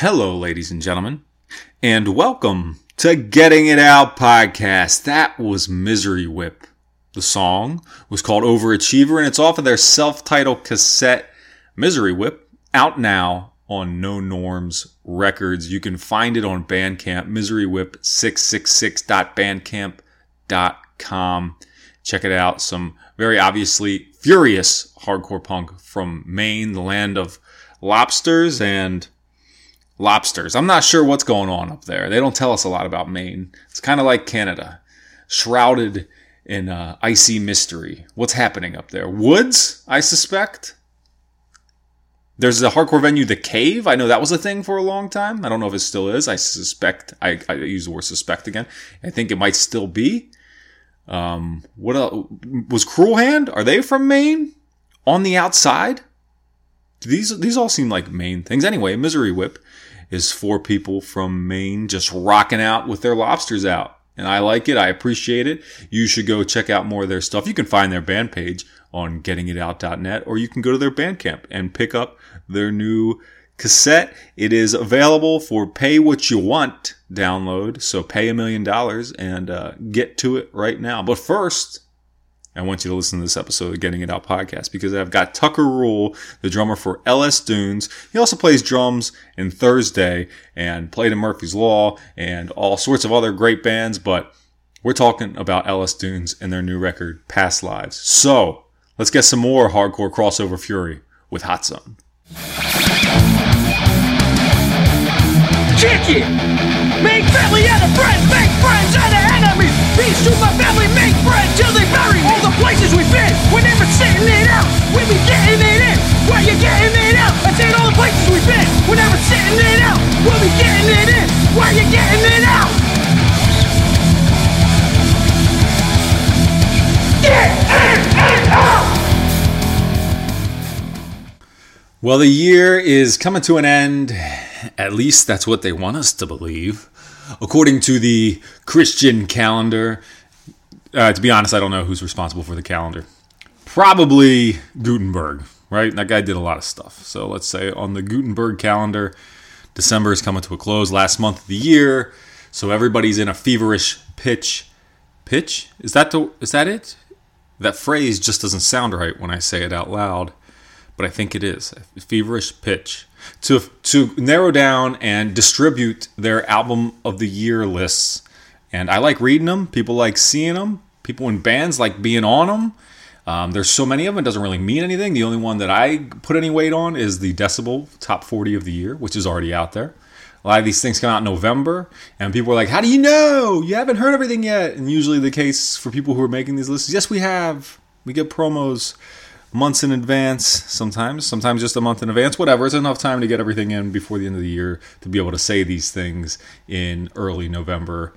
Hello, ladies and gentlemen, and welcome to Getting It Out podcast. That was Misery Whip. The song was called Overachiever, and it's off of their self titled cassette, Misery Whip, out now on No Norms Records. You can find it on Bandcamp, Misery miserywhip666.bandcamp.com. Check it out. Some very obviously furious hardcore punk from Maine, the land of lobsters and lobsters. I'm not sure what's going on up there. They don't tell us a lot about Maine. It's kind of like Canada, shrouded in uh, icy mystery. What's happening up there? Woods, I suspect. There's a hardcore venue, The Cave. I know that was a thing for a long time. I don't know if it still is. I suspect. I, I use the word suspect again. I think it might still be. Um, what else? was Cruel Hand? Are they from Maine? On the outside. These these all seem like Maine things. Anyway, Misery Whip is four people from Maine just rocking out with their lobsters out. And I like it. I appreciate it. You should go check out more of their stuff. You can find their band page on gettingitout.net or you can go to their Bandcamp and pick up their new cassette. It is available for pay what you want download. So pay a million dollars and uh, get to it right now. But first, I want you to listen to this episode of Getting It Out podcast because I've got Tucker Rule, the drummer for LS Dunes. He also plays drums in Thursday and played in Murphy's Law and all sorts of other great bands. But we're talking about LS Dunes and their new record, Past Lives. So let's get some more hardcore crossover fury with Hot Zone. It! Make family out of friends, make friends out of enemies. Peace to my family, Well, the year is coming to an end. At least that's what they want us to believe. According to the Christian calendar, uh, to be honest, I don't know who's responsible for the calendar. Probably Gutenberg, right? That guy did a lot of stuff. So let's say on the Gutenberg calendar, December is coming to a close, last month of the year. So everybody's in a feverish pitch. Pitch? Is that the is that it? That phrase just doesn't sound right when I say it out loud. But I think it is a feverish pitch to to narrow down and distribute their album of the year lists. And I like reading them. People like seeing them. People in bands like being on them. Um, there's so many of them, it doesn't really mean anything. The only one that I put any weight on is the Decibel Top 40 of the Year, which is already out there. A lot of these things come out in November, and people are like, How do you know? You haven't heard everything yet. And usually, the case for people who are making these lists, yes, we have. We get promos months in advance sometimes, sometimes just a month in advance, whatever. It's enough time to get everything in before the end of the year to be able to say these things in early November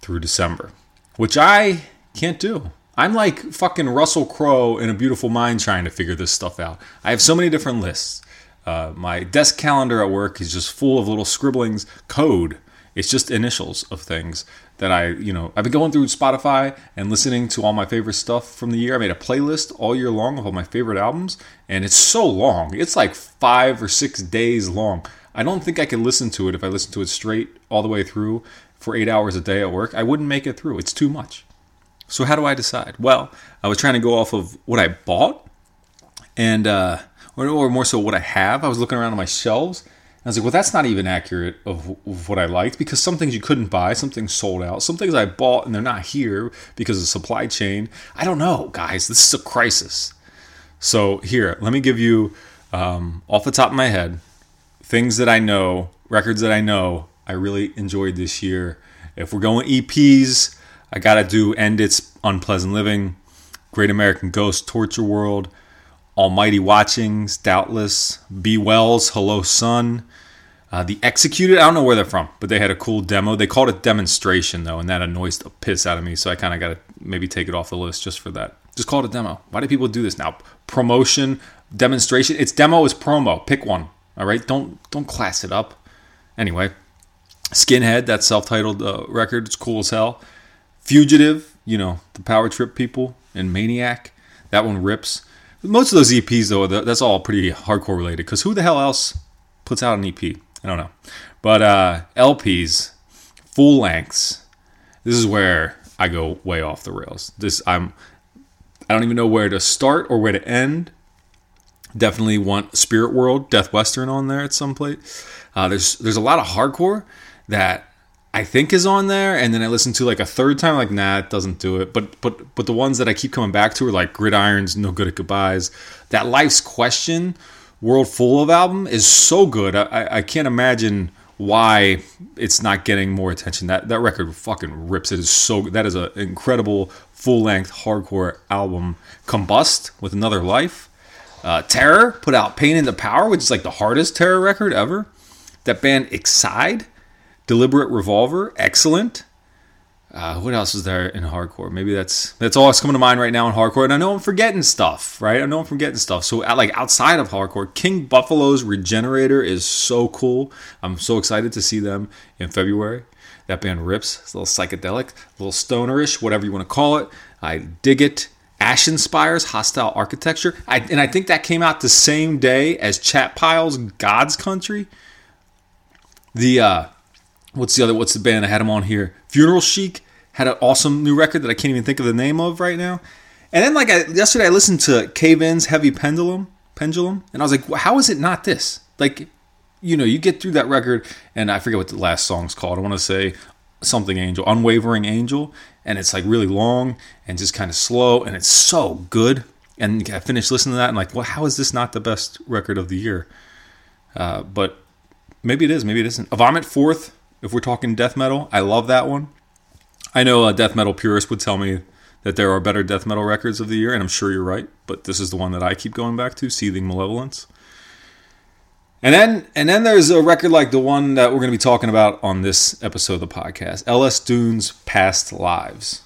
through December, which I can't do. I'm like fucking Russell Crowe in A Beautiful Mind trying to figure this stuff out. I have so many different lists. Uh, my desk calendar at work is just full of little scribblings, code. It's just initials of things that I, you know, I've been going through Spotify and listening to all my favorite stuff from the year. I made a playlist all year long of all my favorite albums, and it's so long. It's like five or six days long. I don't think I could listen to it if I listen to it straight all the way through for eight hours a day at work. I wouldn't make it through. It's too much. So how do I decide? Well, I was trying to go off of what I bought, and uh, or, or more so what I have. I was looking around on my shelves. I was like, well, that's not even accurate of, of what I liked because some things you couldn't buy, some things sold out, some things I bought and they're not here because of supply chain. I don't know, guys. This is a crisis. So here, let me give you um, off the top of my head things that I know, records that I know I really enjoyed this year. If we're going EPs, I gotta do End It's Unpleasant Living, Great American Ghost, Torture World, Almighty Watchings, Doubtless, B Wells, Hello Sun, uh, The Executed. I don't know where they're from, but they had a cool demo. They called it Demonstration though, and that annoys the piss out of me. So I kind of gotta maybe take it off the list just for that. Just call it a demo. Why do people do this now? Promotion, demonstration. It's demo is promo. Pick one. All right. Don't don't class it up. Anyway, Skinhead, that self-titled uh, record, it's cool as hell. Fugitive, you know, the Power Trip people, and Maniac, that one rips. Most of those EPs though, that's all pretty hardcore related. Because who the hell else puts out an EP? I don't know. But uh, LPs, full lengths. This is where I go way off the rails. This I'm. I don't even know where to start or where to end. Definitely want Spirit World, Death Western on there at some place. Uh, there's there's a lot of hardcore that I think is on there, and then I listen to like a third time, like nah, it doesn't do it. But but but the ones that I keep coming back to are like Gridirons, No Good at Goodbyes. That Life's Question, World Full of album is so good. I, I, can't imagine why it's not getting more attention. That that record fucking rips. It is so that is an incredible full length hardcore album. Combust with Another Life. Uh, Terror put out Pain in the Power, which is like the hardest Terror record ever. That band Excide, Deliberate Revolver, excellent. Uh, what else is there in hardcore? Maybe that's that's all that's coming to mind right now in hardcore. And I know I'm forgetting stuff, right? I know I'm forgetting stuff. So uh, like outside of hardcore, King Buffalo's Regenerator is so cool. I'm so excited to see them in February. That band rips. It's a little psychedelic, a little stonerish, whatever you want to call it. I dig it. Ashen Spires, Hostile Architecture. I, and I think that came out the same day as Chat Pile's God's Country. The uh, what's the other? What's the band? I had them on here. Funeral Chic had an awesome new record that I can't even think of the name of right now. And then like I, yesterday, I listened to Cave In's Heavy Pendulum, Pendulum, and I was like, how is it not this? Like, you know, you get through that record, and I forget what the last song's called. I want to say something Angel, Unwavering Angel, and it's like really long and just kind of slow, and it's so good. And I finished listening to that, and like, well, how is this not the best record of the year? Uh, but maybe it is, maybe it isn't. Vomit Forth, if we're talking death metal, I love that one. I know a death metal purist would tell me that there are better death metal records of the year, and I'm sure you're right. But this is the one that I keep going back to, Seething Malevolence. And then, and then there's a record like the one that we're going to be talking about on this episode of the podcast, LS Dune's Past Lives.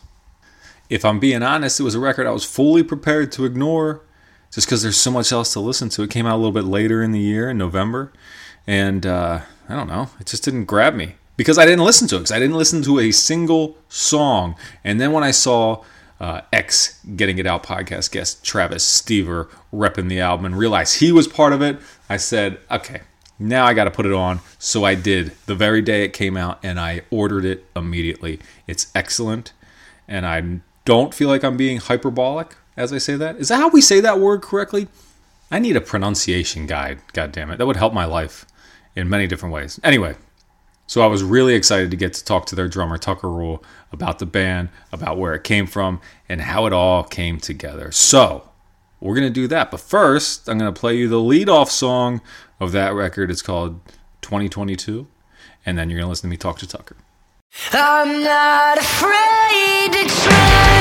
If I'm being honest, it was a record I was fully prepared to ignore, just because there's so much else to listen to. It came out a little bit later in the year, in November, and uh, I don't know, it just didn't grab me because I didn't listen to it. Because I didn't listen to a single song. And then when I saw uh, Getting It Out podcast guest Travis Stever repping the album and realized he was part of it, I said, okay, now I got to put it on. So I did the very day it came out and I ordered it immediately. It's excellent. And I don't feel like I'm being hyperbolic as I say that. Is that how we say that word correctly? I need a pronunciation guide, God damn it. That would help my life in many different ways. Anyway, so I was really excited to get to talk to their drummer, Tucker Rule, about the band, about where it came from, and how it all came together. So we're going to do that. But first, I'm going to play you the lead off song of that record. It's called 2022. And then you're going to listen to me talk to Tucker. I'm not afraid to try.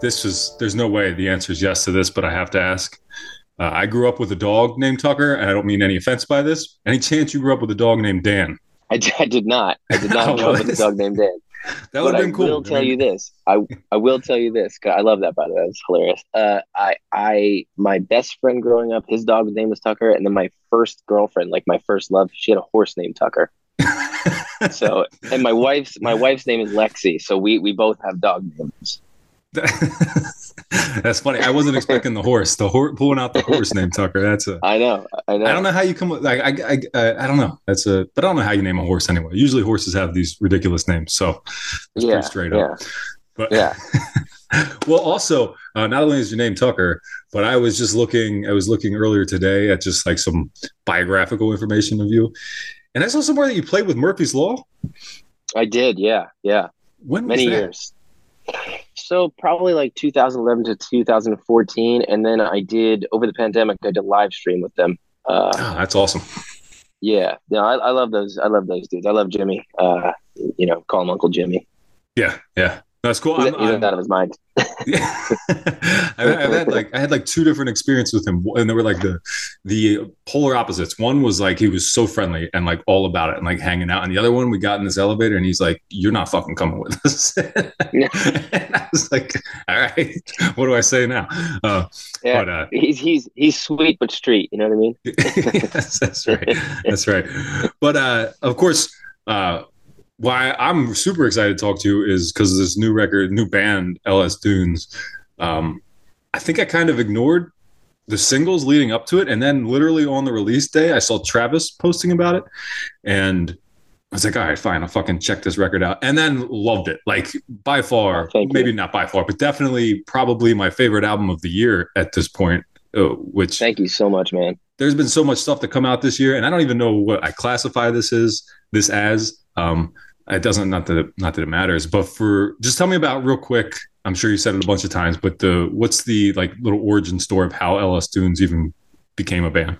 this is there's no way the answer is yes to this, but I have to ask. Uh, I grew up with a dog named Tucker, and I don't mean any offense by this. Any chance you grew up with a dog named Dan? I did not. I did not grow up with a dog named Dan. That would have been I cool. I will tell you this. I I will tell you this. I love that. By the way, that's hilarious. Uh, I I my best friend growing up, his dog's name was Tucker, and then my first girlfriend, like my first love, she had a horse named Tucker. so, and my wife's my wife's name is Lexi. So we we both have dog names. That's funny. I wasn't expecting the horse. The horse pulling out the horse named Tucker. That's a. I know. I know. I don't know how you come with like I I I, I don't know. That's a but I don't know how you name a horse anyway. Usually horses have these ridiculous names, so it's Yeah, pretty straight up. But Yeah. well, also uh, not only is your name Tucker, but I was just looking. I was looking earlier today at just like some biographical information of you, and I saw somewhere that you played with Murphy's Law. I did. Yeah. Yeah. When was Many years. So probably like 2011 to 2014, and then I did over the pandemic. I did live stream with them. Uh, Oh, that's awesome. Yeah, no, I, I love those. I love those dudes. I love Jimmy. Uh, you know, call him Uncle Jimmy. Yeah, yeah, that's cool. He's, I'm- he's I'm- out of his mind. Yeah. I've, I've had like I had like two different experiences with him, and they were like the the polar opposites. One was like he was so friendly and like all about it and like hanging out, and the other one we got in this elevator and he's like, "You're not fucking coming with us." and I was like, "All right, what do I say now?" Uh, Yeah, But uh, he's he's he's sweet but street. You know what I mean? yes, that's right. That's right. But uh, of course, uh, why I'm super excited to talk to you is because this new record, new band, LS Dunes. Um, I think I kind of ignored the singles leading up to it, and then literally on the release day, I saw Travis posting about it, and I was like, all right, fine, I'll fucking check this record out, and then loved it. Like by far, Thank you. maybe not by far, but definitely probably my favorite album of the year at this point. Uh, which Thank you so much, man. there's been so much stuff to come out this year, and I don't even know what I classify this as. This as um, it doesn't not that it, not that it matters, but for just tell me about real quick. I'm sure you said it a bunch of times, but the what's the like little origin story of how LS Dunes even became a band?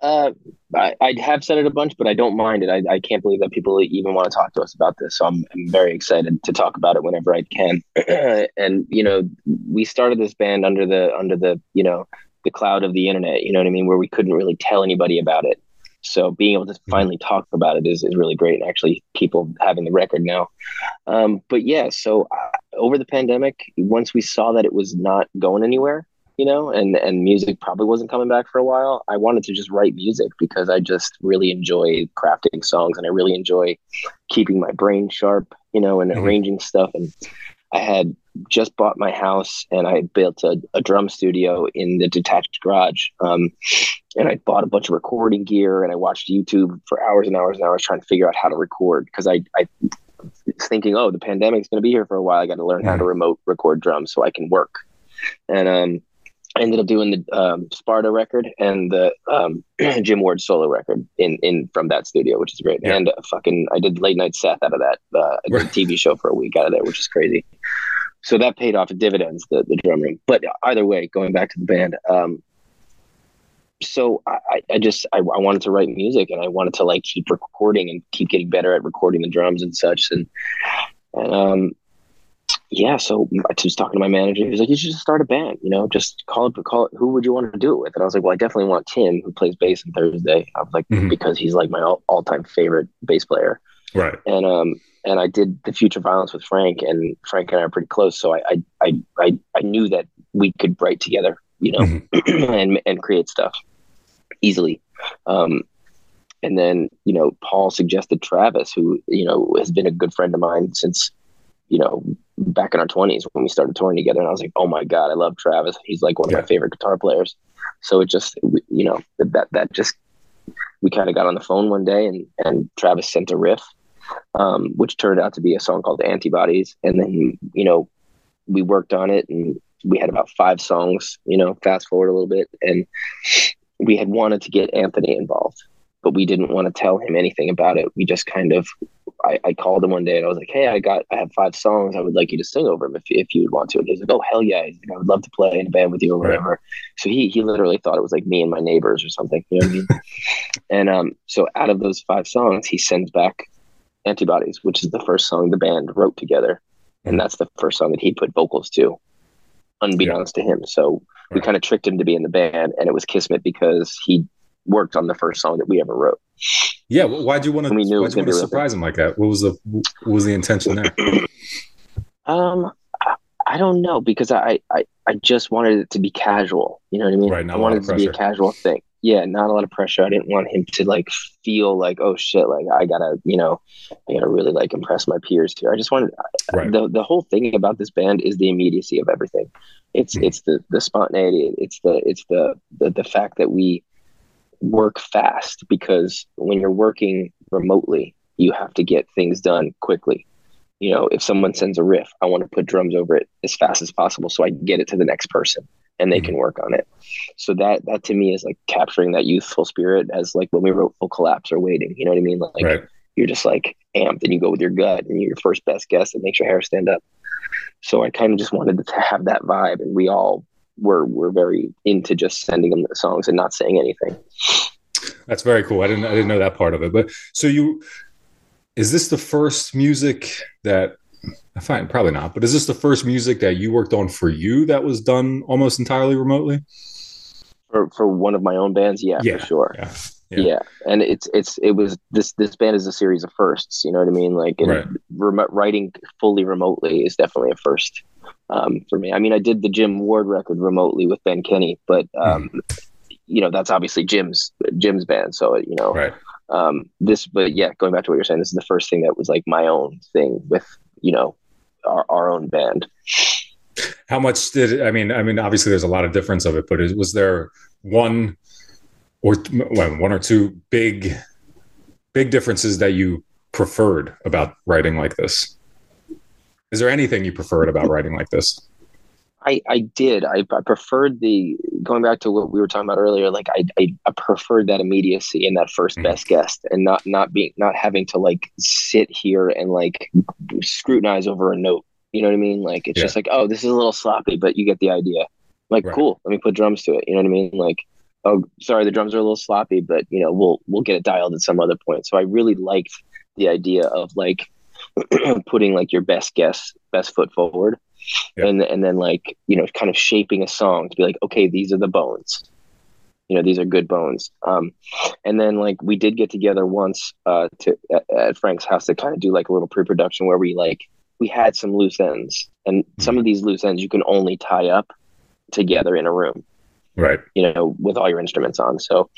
Uh, I, I have said it a bunch, but I don't mind it. I, I can't believe that people even want to talk to us about this. So I'm, I'm very excited to talk about it whenever I can. and you know, we started this band under the under the you know the cloud of the internet. You know what I mean? Where we couldn't really tell anybody about it. So being able to finally talk about it is, is really great. And actually, people having the record now. Um, but yeah, so uh, over the pandemic, once we saw that it was not going anywhere, you know, and and music probably wasn't coming back for a while. I wanted to just write music because I just really enjoy crafting songs and I really enjoy keeping my brain sharp, you know, and Mhm. arranging stuff. And I had just bought my house and I built a, a drum studio in the detached garage. Um, and I bought a bunch of recording gear and I watched YouTube for hours and hours and hours trying to figure out how to record because I, I was thinking, oh, the pandemic's going to be here for a while. I got to learn how to remote record drums so I can work. And um, I ended up doing the um, Sparta record and the um, Jim Ward solo record in in from that studio, which is great. Yeah. And uh, fucking, I did late night Seth out of that. Uh, I did a TV show for a week out of there, which is crazy. So that paid off in dividends, the the drum room. But either way, going back to the band, um, so I, I- just I, I wanted to write music and I wanted to like keep recording and keep getting better at recording the drums and such. And and um yeah so I was talking to my manager. He was like you should just start a band you know just call it call it who would you want to do it with? And I was like well I definitely want Tim who plays bass on Thursday. I was like Mhm. because he's like my all, all-time favorite bass player Right. and um and I did the future violence with Frank and Frank and I are pretty close so I I I I, I knew that we could write together you know and and create stuff easily um and then you know Paul suggested Travis who you know has been a good friend of mine since you know back in our 20s when we started touring together and I was like oh my god I love Travis he's like one of Yeah. my favorite guitar players so it just you know that that just we kind of got on the phone one day and and Travis sent a riff um, which turned out to be a song called Antibodies. And then, you know, we worked on it and we had about five songs, you know, fast forward a little bit. And we had wanted to get Anthony involved, but we didn't want to tell him anything about it. We just kind of, I, I called him one day and I was like, Hey, I got, I have five songs. I would like you to sing over them if, if you would want to. And he's like, Oh, hell yeah. Like, I would love to play in a band with you or Right. whatever. So he, he literally thought it was like me and my neighbors or something, you know what I mean? and um, so out of those five songs, he sends back Antibodies, which is the first song the band wrote together. And that's the first song that he put vocals to, unbeknownst to him. So we kind of tricked him to be in the band, and it was Kismet because he worked on the first song that we ever wrote. Yeah, wh- why'd you want to? We knew it Why'd you gonna want be to surprise him like that? What was the What was the intention there? Um, I, I don't know because I, I I just wanted it to be casual. You know what I mean? Right, I wanted it to be a casual thing. Yeah, not a lot of pressure. I didn't want him to like feel like, oh shit, like I gotta, you know, I gotta really like impress my peers here. I just wanted Right. the the whole thing about this band is the immediacy of everything. It's Mhm. it's the the spontaneity. It's the it's the, the the fact that we work fast because when you're working remotely, you have to get things done quickly. You know, if someone sends a riff, I want to put drums over it as fast as possible so I can get it to the next person and they Mhm. can work on it. So that that to me is like capturing that youthful spirit as like when we wrote Full Collapse or Waiting. You know what I mean? Like right. you're just like amped and you go with your gut and you're your first best guess that makes your hair stand up. So I kind of just wanted to have that vibe and we all were were very into just sending them the songs and not saying anything. That's very cool. I didn't I didn't know that part of it. But so you is this the first music that I find probably not, but is this the first music that you worked on for you that was done almost entirely remotely? For for one of my own bands, yeah, Yeah, for sure. Yeah. Yeah. Yeah. and it's it's it was this this band is a series of firsts. You know what I mean? Like and Right. writing fully remotely is definitely a first um, for me. I mean, I did the Jim Ward record remotely with Ben Kenney, but um, you know that's obviously Jim's Jim's band. So you know, Right. um, this. But yeah, going back to what you're saying, this is the first thing that was like my own thing with you know our our own band. How much did I mean? I mean, obviously, there's a lot of difference of it, but is, was there one or well, one or two big, big differences that you preferred about writing like this? Is there anything you preferred about writing like this? I, I did. I, I preferred the going back to what we were talking about earlier. Like I, I, I preferred that immediacy and that 1st Mhm. best guest, and not not being not having to like sit here and like scrutinize over a note. You know what I mean? Like it's Yeah. just like, oh, this is a little sloppy, but you get the idea. Like, Right. cool. Let me put drums to it. You know what I mean? Like, oh, sorry, the drums are a little sloppy, but you know, we'll we'll get it dialed at some other point. So I really liked the idea of like putting like your best guess, best foot forward And and then like you know kind of shaping a song to be like okay these are the bones. You know these are good bones. Um and then like we did get together once uh to at, at frank's house to kind of do like a little pre-production where we like we had some loose ends. And some of these loose ends you can only tie up together in a room Right. you know, with all your instruments on. So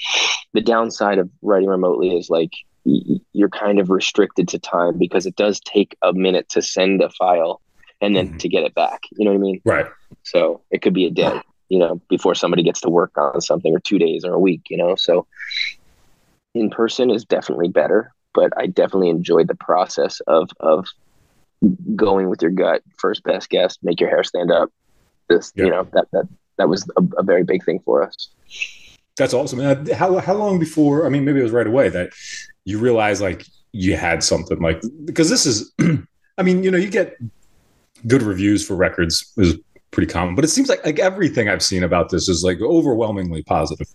the downside of writing remotely is like you're kind of restricted to time because it does take a minute to send a file and then Mhm. to get it back. You know what I mean? Right. So it could be a day, you know, before somebody gets to work on something or two days or a week, you know. So in person is definitely better, but I definitely enjoyed the process of of going with your gut, first best guess, make your hair stand up. This, Yeah. you know, that that that was a, a very big thing for us. That's awesome. Uh, How how long before? I mean, maybe it was right away that you realized like you had something like because this is. I mean, you know, you get good reviews for records is pretty common, but it seems like like everything I've seen about this is like overwhelmingly positive.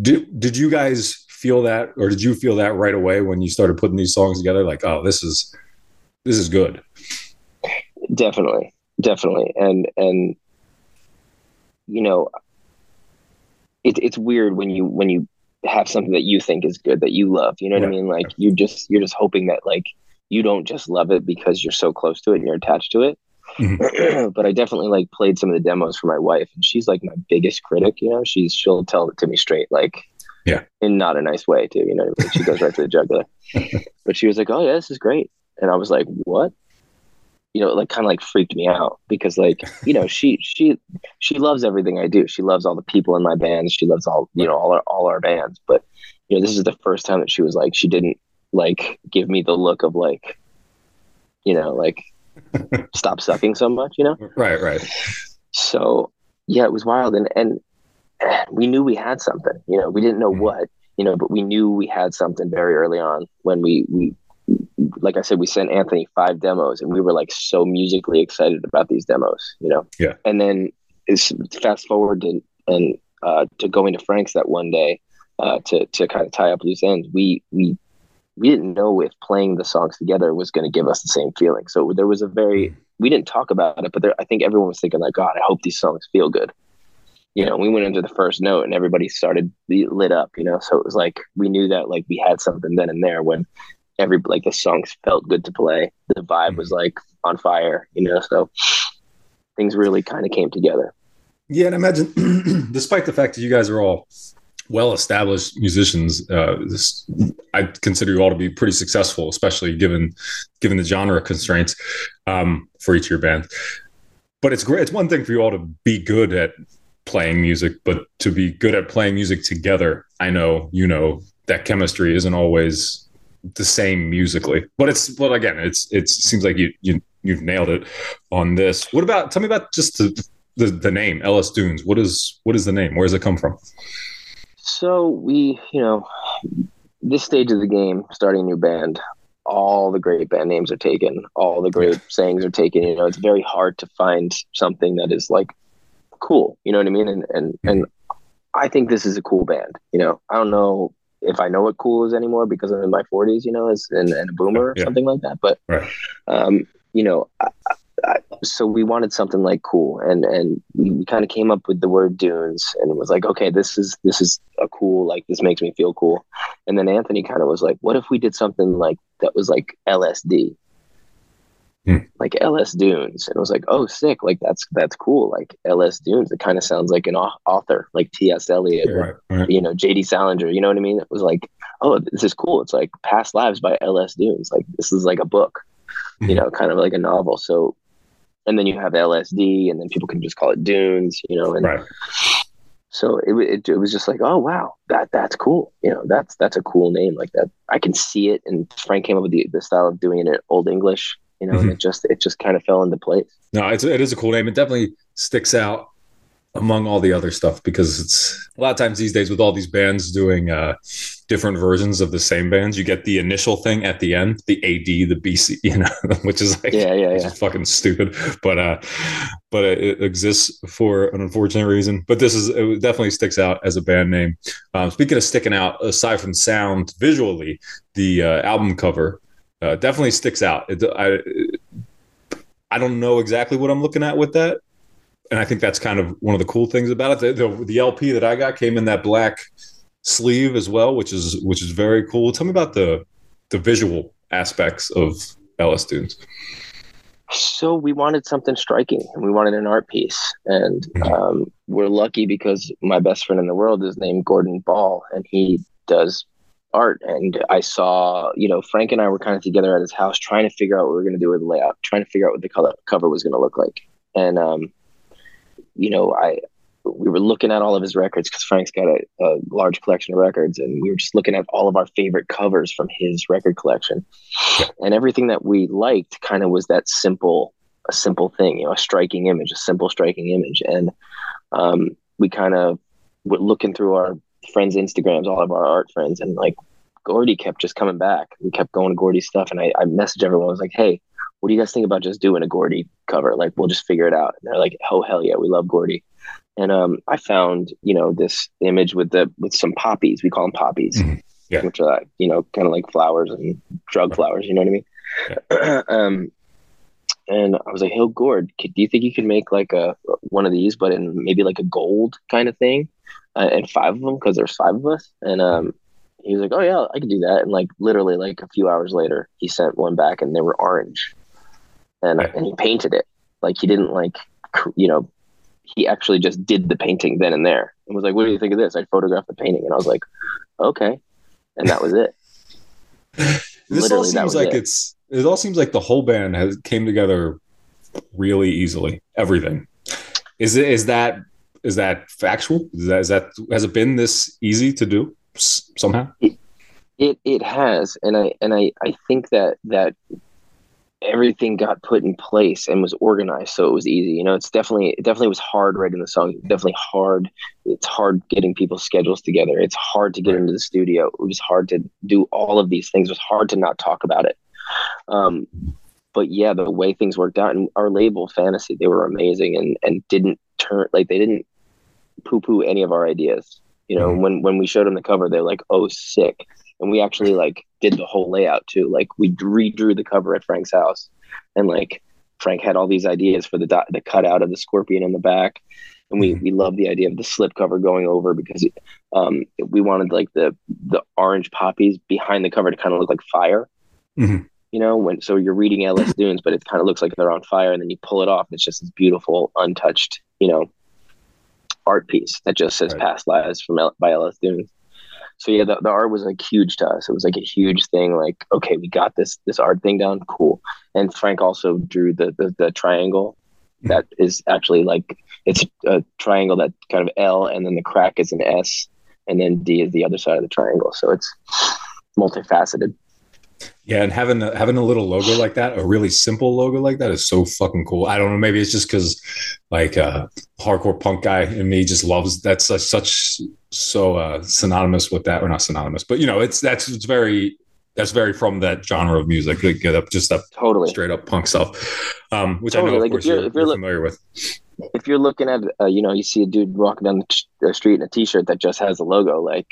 Did did you guys feel that, or did you feel that right away when you started putting these songs together? Like, oh, this is this is good. definitely definitely and and you know it, it's weird when you when you have something that you think is good that you love you know what Right. i mean like you just you're just hoping that like you don't just love it because you're so close to it and you're attached to it Mm-hmm. but i definitely like played some of the demos for my wife and she's like my biggest critic you know she's she'll tell it to me straight like Yeah. in not a nice way too you know I mean? she goes right to the jugular but she was like oh yeah this is great and i was like what you know, like kind of like freaked me out because like, you know, she she she loves everything I do. She loves all the people in my bands. She loves all you know all our all our bands. But you know, this is the first time that she was like she didn't like give me the look of like, you know, like stop sucking so much, you know. Right, right. So yeah, it was wild, and and we knew we had something. You know, we didn't know Mhm. what, you know, but we knew we had something very early on when we we like I said, we sent Anthony five demos, and we were like so musically excited about these demos. You know, Yeah. And then it's fast forward to and uh, to going to Frank's that one day uh, to to kind of tie up loose ends. We we we didn't know if playing the songs together was going to give us the same feeling. So there was a very hmm. we didn't talk about it, but there, I think everyone was thinking like, God, I hope these songs feel good. you know, we went into the first note and everybody started lit up, you know. So it was like we knew that like we had something then and there when every like the songs felt good to play. The vibe was hmm. like on fire, you know. So things really kind of came together. Yeah, and imagine, despite the fact that you guys are all well-established musicians, uh, this, I consider you all to be pretty successful, especially given given the genre constraints um, for each of your bands. But it's great. It's one thing for you all to be good at playing music, but to be good at playing music together, I know you know that chemistry isn't always the same musically. But it's but again, it's it seems like you you you've nailed it on this. What about tell me about just the the, the name LS Dunes? What is what is the name? Where does it come from? So we, you know, this stage of the game, starting a new band, all the great band names are taken, all the great sayings are taken. You know, it's very hard to find something that is like cool. You know what I mean? And and and I think this is a cool band. You know, I don't know if I know what cool is anymore because I'm in my 40s. You know, as and, and a boomer or Yeah. something like that. But Right. um, you know, I, I, so we wanted something like cool, and and we, kind of came up with the word dunes, and it was like, okay, this is this is a cool, like this makes me feel cool. And then Anthony kind of was like, what if we did something like that was like LSD, Hmm. like LS Dunes, and it was like, oh, sick, like that's that's cool, like LS Dunes. It kind of sounds like an author, like T.S. Eliot, or, Right, right. you know, J.D. Salinger. You know what I mean? It was like, oh, this is cool. It's like Past Lives by L.S. Dunes. Like this is like a book, you Mhm. know, kind of like a novel. So, and then you have LSD, and then people can just call it Dunes, you know, and Right. so it, it it was just like, oh wow, that that's cool. You know, that's that's a cool name like that. I can see it, and Frank came up with the, the style of doing it in Old English, you know, and mm-hmm. it just it just kind of fell into place. No, it's it is a cool name. It definitely sticks out among all the other stuff because it's a lot of times these days with all these bands doing uh, different versions of the same bands, you get the initial thing at the end, the AD, the BC, you know, which is like Yeah, yeah, yeah. fucking stupid, but uh, but it, it exists for an unfortunate reason. But this is it definitely sticks out as a band name. Um, speaking of sticking out, aside from sound, visually, the uh, album cover uh, definitely sticks out. It, I, I don't know exactly what I'm looking at with that. And I think that's kind of one of the cool things about it. The, the, the LP that I got came in that black sleeve as well, which is which is very cool. Tell me about the the visual aspects of LS Dunes. So we wanted something striking, and we wanted an art piece, and um, we're lucky because my best friend in the world is named Gordon Ball, and he does art. And I saw, you know, Frank and I were kind of together at his house trying to figure out what we were going to do with the layout, trying to figure out what the color cover was going to look like. And um, you know, I we were looking at all of his records because Frank's got a, a large collection of records, and we were just looking at all of our favorite covers from his record collection, and everything that we liked kind of was that simple, a simple thing, you know, a striking image, a simple striking image, and um, we kind of were looking through our friends' Instagrams, all of our art friends, and like Gordy kept just coming back. We kept going to Gordy's stuff, and I, I messaged everyone. I was like, "Hey, what do you guys think about just doing a Gordy cover? Like, we'll just figure it out." And they're like, "Oh hell yeah, we love Gordy." And um, I found you know this image with the with some poppies. We call them poppies, Mhm. Yeah. which are you know kind of like flowers and drug flowers. You know what I mean? um, and I was like, "Hey, Gord, could, do you think you could make like a one of these, but in maybe like a gold kind of thing, uh, and five of them because there's five of us?" And um, he was like, "Oh yeah, I could do that." And like literally, like a few hours later, he sent one back, and they were orange, and Yeah. and he painted it. Like he didn't like, you know, he actually just did the painting then and there, and was like, "What do you think of this?" I photographed the painting, and I was like, "Okay," and that was it. This all Literally, that seems like it. it's it all seems like the whole band has came together really easily. Everything is it is that is that factual? Is that, is that has it been this easy to do s- somehow? It it has, and I and I I think that that everything got put in place and was organized, so it was easy. You know, it's definitely it definitely was hard writing the song. Definitely hard. It's hard getting people's schedules together. It's hard to get into the studio. It was hard to do all of these things. It was hard to not talk about it. Um, but yeah, the way things worked out, and our label Fantasy, they were amazing and and didn't turn like they didn't poo poo any of our ideas. You know, Mhm. when when we showed them the cover, they're like, "Oh, sick!" And we actually like did the whole layout too. Like we redrew the cover at Frank's house, and like Frank had all these ideas for the dot, the cutout of the scorpion in the back, and we we love the idea of the slip cover going over because um, we wanted like the the orange poppies behind the cover to kind of look like fire. Mhm. You know, when so you're reading LS Dunes, but it kind of looks like they're on fire, and then you pull it off, and it's just this beautiful, untouched, you know, art piece that just says Right. "Past Lives" from L- by LS Dunes. So yeah, the, the art was like huge to us. It was like a huge thing. Like, okay, we got this this art thing down, cool. And Frank also drew the the, the triangle hmm. that is actually like it's a triangle that kind of L, and then the crack is an S, and then D is the other side of the triangle. So it's multifaceted. Yeah, and having a, having a little logo like that, a really simple logo like that, is so fucking cool. I don't know, maybe it's just because like uh, hardcore punk guy in me just loves that's such, such so uh, synonymous with that, or not synonymous, but you know, it's that's it's very that's very from that genre of music, like, get up just that Totally. straight up punk stuff, um, which I Totally, know of like, if course you're- you're, if you're you're look- familiar with. if you're looking at uh, you know you see a dude walking down the, t- the street in a t-shirt that just has a logo like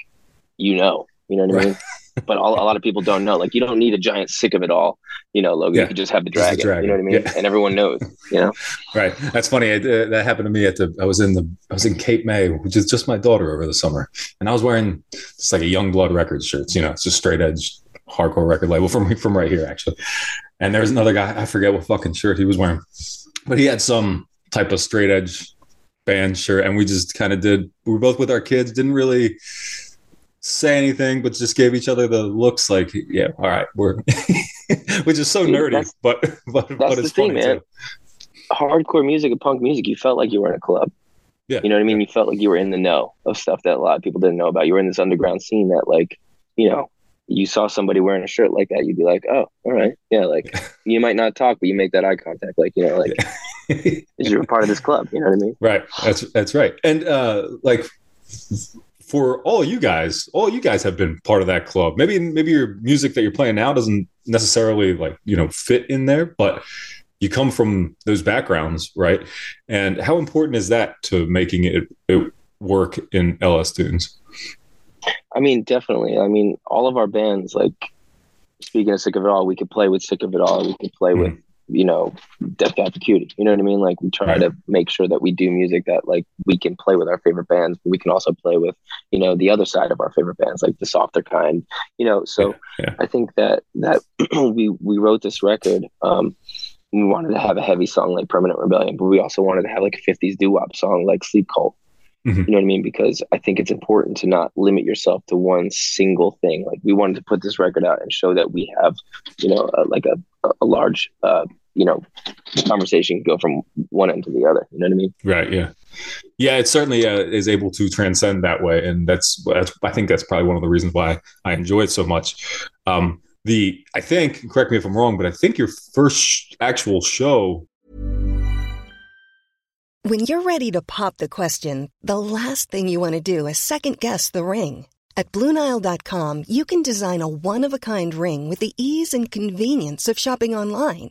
you know you know what i Right. mean but all, a lot of people don't know like you don't need a giant sick of it all you know logo Yeah. you could just have the Just the dragon, you know what i mean yeah. and everyone knows you know Right. That's funny. I, uh, that happened to me at the. I was in the. I was in Cape May, which is just my daughter over the summer, and I was wearing just like a Young Blood Records shirts. You know, it's just straight edge hardcore record label from from right here actually. And there's another guy. I forget what fucking shirt he was wearing, but he had some type of straight edge band shirt, and we just kind of did. We were both with our kids. Didn't really say anything, but just gave each other the looks like, yeah, all right, we're, which is so See, nerdy, but but but that's it's the thing, funny man. too. hardcore music and punk music you felt like you were in a club Yeah. you know what i mean you felt like you were in the know of stuff that a lot of people didn't know about you were in this underground scene that like you know you saw somebody wearing a shirt like that you'd be like oh all right yeah like you might not talk but you make that eye contact like you know like you're a part of this club you know what i mean Right. That's that's right. And uh like for all you guys, all you guys have been part of that club. Maybe maybe your music that you're playing now doesn't necessarily like, you know, fit in there, but you come from those backgrounds, right? And how important is that to making it, it work in LS Dunes? I mean, definitely. I mean, all of our bands, like speaking of Sick of It All, we could play with Sick of It All. We could play hmm. with, you know, Death Cab for Cutie. You know what I mean? Like we try Right. to make sure that we do music that like we can play with our favorite bands, but we can also play with, you know, the other side of our favorite bands, like the softer kind. You know, so Yeah, yeah. I think that that we we wrote this record. Um, we wanted to have a heavy song like Permanent Rebellion, but we also wanted to have like a 50s doo wop song like Sleep Cult. Mhm. You know what I mean? Because I think it's important to not limit yourself to one single thing. Like we wanted to put this record out and show that we have, you know, a, like a, a large, uh, you know, conversation can go from one end to the other. You know what I mean? Right. Yeah. Yeah. It certainly uh, is able to transcend that way, and that's, that's I think that's probably one of the reasons why I enjoy it so much. Um, the I think correct me if I'm wrong, but I think your first actual show. When you're ready to pop the question, the last thing you want to do is second guess the ring. At Bluenile.com, you can design a one of a kind ring with the ease and convenience of shopping online.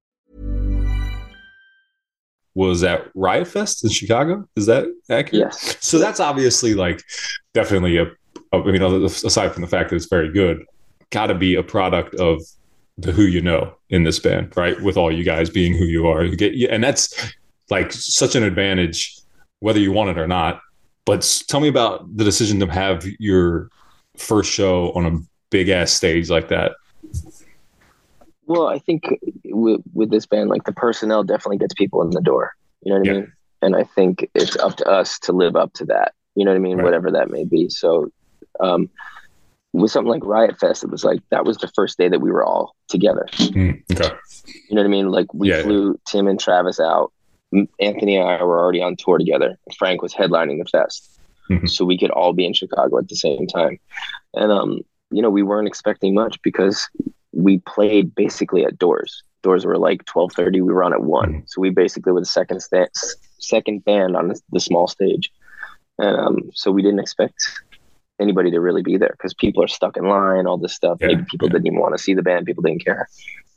Was at Riot Fest in Chicago. Is that accurate? Yes. So that's obviously like definitely a, a I mean, aside from the fact that it's very good, got to be a product of the who you know in this band, right? With all you guys being who you are, you get, and that's like such an advantage, whether you want it or not. But tell me about the decision to have your first show on a big ass stage like that. Well, I think with, with this band, like the personnel definitely gets people in the door. You know what I mean? And I think it's up to us to live up to that. You know what I mean? Right. Whatever that may be. So, um, with something like Riot Fest, it was like that was the first day that we were all together. Mm, okay. You know what I mean? Like we Yeah, flew Tim and Travis out. Anthony and I were already on tour together. Frank was headlining the fest, Mhm. so we could all be in Chicago at the same time. And um, you know, we weren't expecting much because we played basically at doors. Doors were like twelve thirty. We were on at one, Mhm. so we basically were the second second band on the, the small stage. And um, so we didn't expect anybody to really be there because people are stuck in line, all this stuff. Yeah, Maybe people yeah. didn't even want to see the band. People didn't care.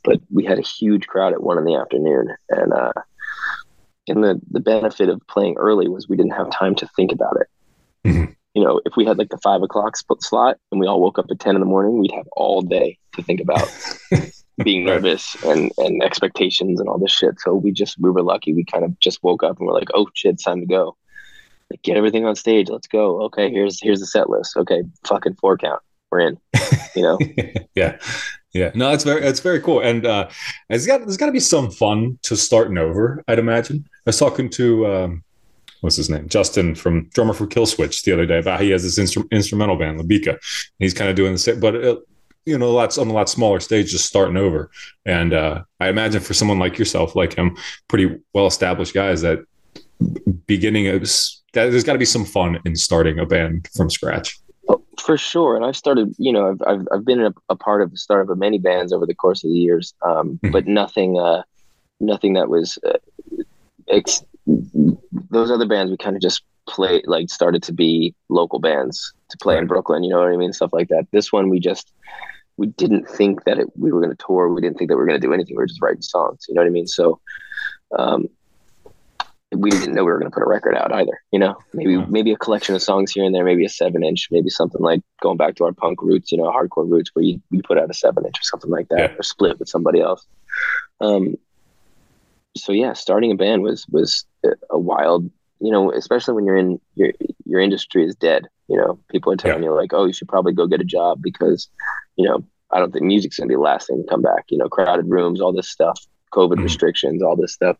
But we had a huge crowd at one in the afternoon, and uh, and the the benefit of playing early was we didn't have time to think about it. Mhm. You know, if we had like the five o'clock split slot and we all woke up at ten in the morning, we'd have all day to think about being nervous and and expectations and all this shit. So we just we were lucky. We kind of just woke up and we're like, oh shit, it's time to go. Like, get everything on stage. Let's go. Okay, here's here's the set list. Okay, fucking four count. We're in. You know. yeah, yeah. No, it's very it's very cool, and uh, it's got there's got to be some fun to starting over. I'd imagine. I was talking to um, what's his name, Justin from drummer for Killswitch the other day about he has this instru- instrumental band, Labika. He's kind of doing the same, but. It, you know, lots on a lot smaller stage, just starting over. And uh, I imagine for someone like yourself, like him, pretty well established guys, that beginning is that there's got to be some fun in starting a band from scratch. Oh, for sure. And I've started, you know, I've, I've, I've been a, a part of the startup of many bands over the course of the years, um, Mhm. but nothing, uh, nothing that was, uh, ex- those other bands we kind of just play, like started to be local bands to play in Brooklyn, you know what I mean? Stuff like that. This one, we just, we didn't think that it, we were going to tour. We didn't think that we were going to do anything. We were just writing songs, you know what I mean? So, um, we didn't know we were going to put a record out either. You know, maybe Yeah. maybe a collection of songs here and there, maybe a seven inch, maybe something like going back to our punk roots, you know, hardcore roots, where you, you put out a seven inch or something like that, Yeah. or split with somebody else. Um, so yeah, starting a band was was a- a wild, you know, especially when you're in your your industry is dead. You know, people are telling you like, oh, you should probably go get a job because, you know, I don't think music's gonna be the last thing to come back. You know, crowded rooms, all this stuff, COVID Mhm. restrictions, all this stuff.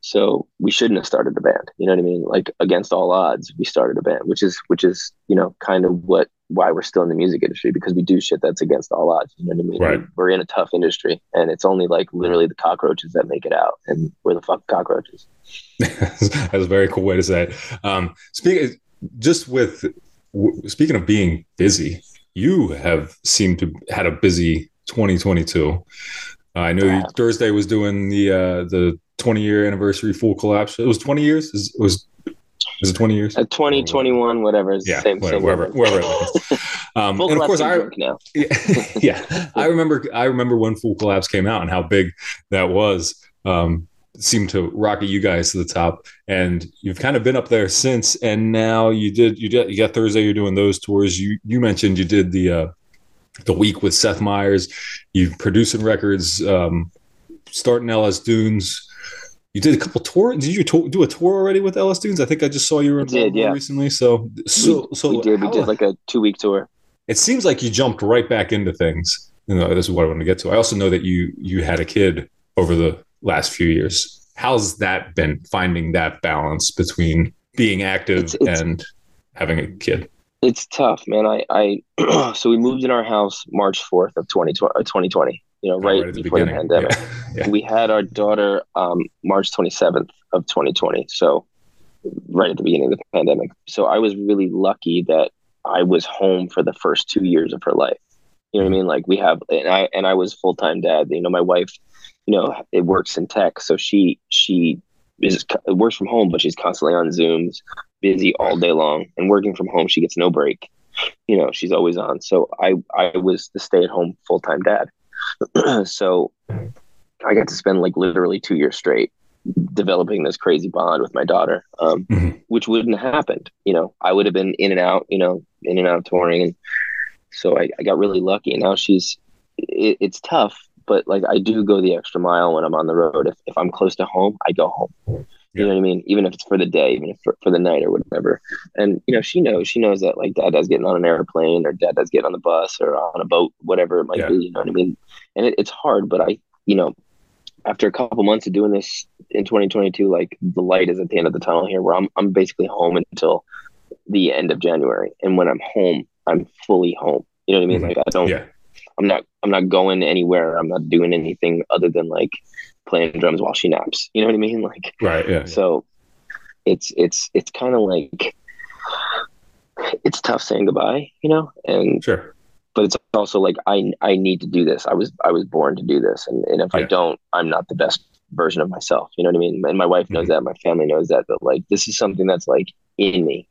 So we shouldn't have started the band. You know what I mean? Like against all odds, we started a band, which is which is you know kind of what why we're still in the music industry because we do shit that's against all odds. You know what I mean? Right. We're in a tough industry, and it's only like literally the cockroaches that make it out, and we're the fuck cockroaches. That's a very cool way to say it. Um, speaking just with w- speaking of being busy, you have seemed to had a busy 2022. Uh, I know you, Thursday was doing the uh, the 20 year anniversary full collapse. It was 20 years. Is it was is it 20 years? Twenty one, whatever, it's Yeah, same, whatever, same wherever, wherever. Um, Full and of course, I now. yeah, yeah. I remember. I remember when Full Collapse came out and how big that was. Um, seemed to rocket you guys to the top, and you've kind of been up there since. And now you did. You did. You got Thursday. You're doing those tours. You you mentioned you did the uh, the week with Seth Meyers You producing records. Um, starting LS Dunes. You did a couple tours. Did you to- do a tour already with LS Dunes? I think I just saw you were I did, yeah. recently. So so we, so we did. We did like a two week tour. it seems like you jumped right back into things. You know, this is what I want to get to. I also know that you you had a kid over the last few years. How's that been? Finding that balance between being active It's- it's- and having a kid. It's tough, man. I, I so we moved in our house March 4th of 2020, uh, 2020 you know, right, at the before the beginning. pandemic. Yeah. Yeah. We had our daughter um, March 27th of 2020. So right at the beginning of the pandemic. So I was really lucky that I was home for the first two years of her life. You know what I mean? Like we have, and I and I was full time dad. You know, my wife, you know, it works in tech, so she she is works from home, but she's constantly on Zooms, busy all day long, and working from home, she gets no break. You know, she's always on. So I I was the stay at home full time dad. so I got to spend like literally two years straight developing this crazy bond with my daughter, um, Mhm. which wouldn't have happened. You know, I would have been in and out, you know, in and out touring. And so I, I got really lucky. And now she's, it, it's tough, but like I do go the extra mile when I'm on the road. If, if I'm close to home, I go home. You know what I mean? Even if it's for the day, even if for, for the night or whatever. And, you know, she knows, she knows that like dad does getting on an airplane or dad does get on the bus or on a boat, whatever it might Yeah. be. You know what I mean? And it, it's hard, but I, you know, after a couple months of doing this in 2022, like the light is at the end of the tunnel here where I'm, I'm basically home until the end of January. And when I'm home, I'm fully home. You know what I mean? Mhm. Like I don't Yeah. I'm not I'm not going anywhere. I'm not doing anything other than like playing drums while she naps. You know what I mean? Like Right. Yeah. so it's it's it's kind of like it's tough saying goodbye, you know? And Sure. but it's also like I I need to do this. I was I was born to do this, and and if I don't, I'm not the best version of myself. You know what I mean? And my wife knows Mhm. that. My family knows that. But like this is something that's like in me,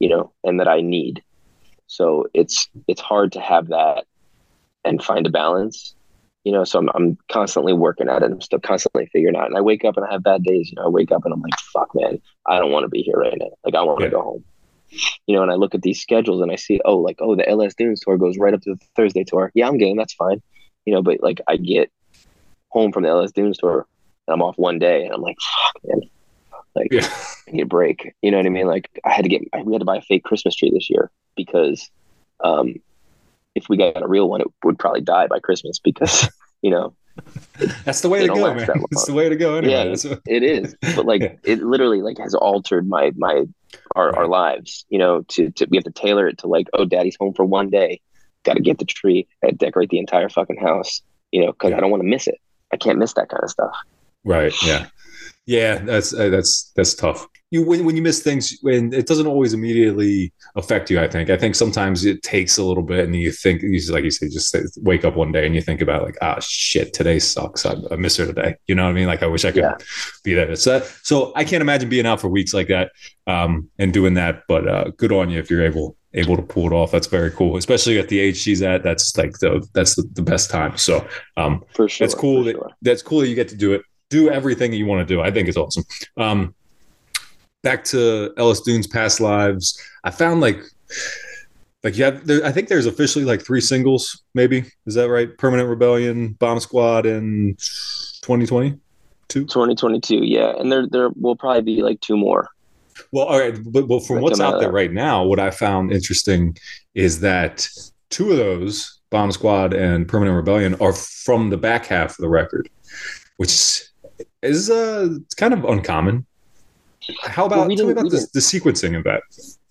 you know, and that I need. So it's it's hard to have that and find a balance. You know, so I'm I'm constantly working at it. I'm still constantly figuring out. And I wake up and I have bad days. You know, I wake up and I'm like, fuck, man, I don't want to be here right now. Like I want to Yeah. go home you know, and I look at these schedules and I see, oh, like, oh, the LS Dunes tour goes right up to the Thursday tour. Yeah, I'm game. That's fine. You know, but like I get home from the LS Dunes tour and I'm off one day and I'm like, fuck, man. Like, Yeah. I need a break. You know what I mean? Like, I had to get, I, we had to buy a fake Christmas tree this year because um, if we got a real one, it would probably die by Christmas because, you know, That's the way to go, man. It's the way to go. Anyway. Yeah, it is but like Yeah. it literally like has altered my my our, our lives you know to, to we have to tailor it to like oh daddy's home for one day got to get the tree and decorate the entire fucking house you know because Yeah. i don't want to miss it i can't miss that kind of stuff Right. Yeah. Yeah. That's uh, that's that's tough. You when when you miss things, when it doesn't always immediately affect you. I think. I think sometimes it takes a little bit, and you think, you just- like you say, just wake up one day and you think about like, ah, shit, today sucks. I, I miss her today. You know what I mean? Like I wish I could Yeah. be there. So so I can't imagine being out for weeks like that um, and doing that. But uh, good on you if you're able able to pull it off. That's very cool, especially at the age she's at. That's like the that's the, the best time. So um, for sure that's cool. That, sure. that's cool that you get to do it. Do everything that you want to do. I think it's awesome. Um, back to LS Dune's past lives. I found like, like you have. There, I think there's officially like three singles. Maybe is that right? Permanent Rebellion, Bomb Squad, and 2020. 2022 yeah and there there will probably be like two more Well, all right, but, but from what's out out there right now, what I found interesting is that two of those, Bomb Squad and Permanent Rebellion, are from the back half of the record, which is uh, it's kind of uncommon. How about Well, we tell me about we the, the sequencing of that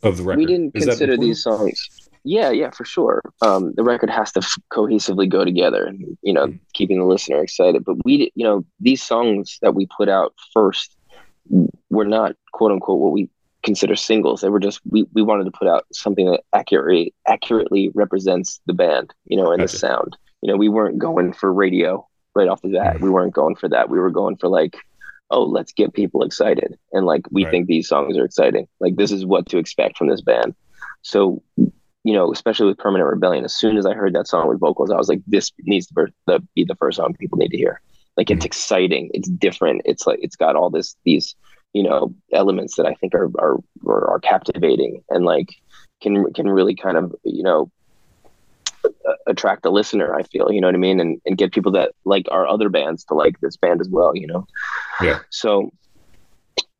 of the record? we didn't Is consider these songs. Yeah yeah for sure. Um the record has to f- cohesively go together and you know keeping the listener excited. But we you know these songs that we put out first were not quote unquote what we consider singles. They were just we, we wanted to put out something that accurately accurately represents the band you know and Gotcha. the sound. You know we weren't going for radio right off the bat. We weren't going for that. We were going for like oh let's get people excited. And like we Right. think these songs are exciting. Like this is what to expect from this band. So you know especially with permanent rebellion as soon as i heard that song with vocals i was like this needs to be the, first song people need to hear. Like it's mm-hmm. exciting. It's different. It's like it's got all this these you know elements that i think are are are, captivating and like can can really kind of you know attract the listener i feel you know what i mean and, and get people that like our other bands to like this band as well you know Yeah. so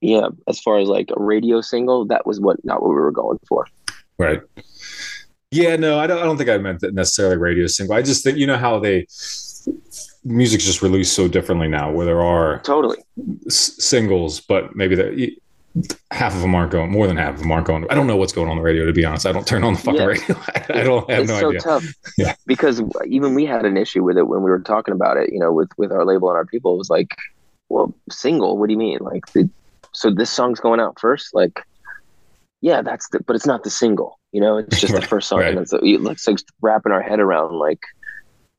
yeah as far as like a radio single that was what not what we were going for Right. Yeah, no, I don't. I don't think I meant that necessarily radio single. I just think you know how they music's just released so differently now, where there are totally s- singles, but maybe the half of them aren't going. More than half of them aren't going. I don't know what's going on the radio. To be honest, I don't turn on the fucking Yeah. radio. I don't I have it's no so idea. tough Yeah. because even we had an issue with it when we were talking about it you know with with our label and our people it was like well single what do you mean like the, so this song's going out first like yeah that's the but it's not the single you know it's just Right, the first song right. and it's like wrapping our head around like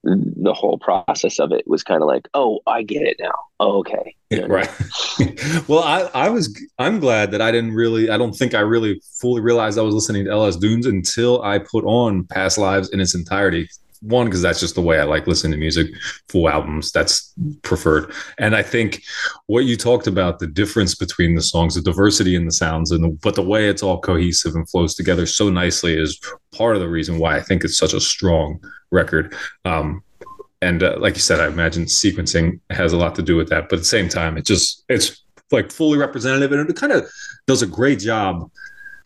the whole process of it was kind of like oh i get it now oh, okay You know what I mean? right. well, I, I was I'm glad that I didn't really I don't think I really fully realized I was listening to LS Dunes until I put on Past Lives in its entirety. One, because that's just the way I like listening to music, full albums. That's preferred. And I think what you talked about, the difference between the songs, the diversity in the sounds, and the, but the way it's all cohesive and flows together so nicely is part of the reason why I think it's such a strong record. Um, and uh, like you said, I imagine sequencing has a lot to do with that. But at the same time, it just it's like fully representative, and it kind of does a great job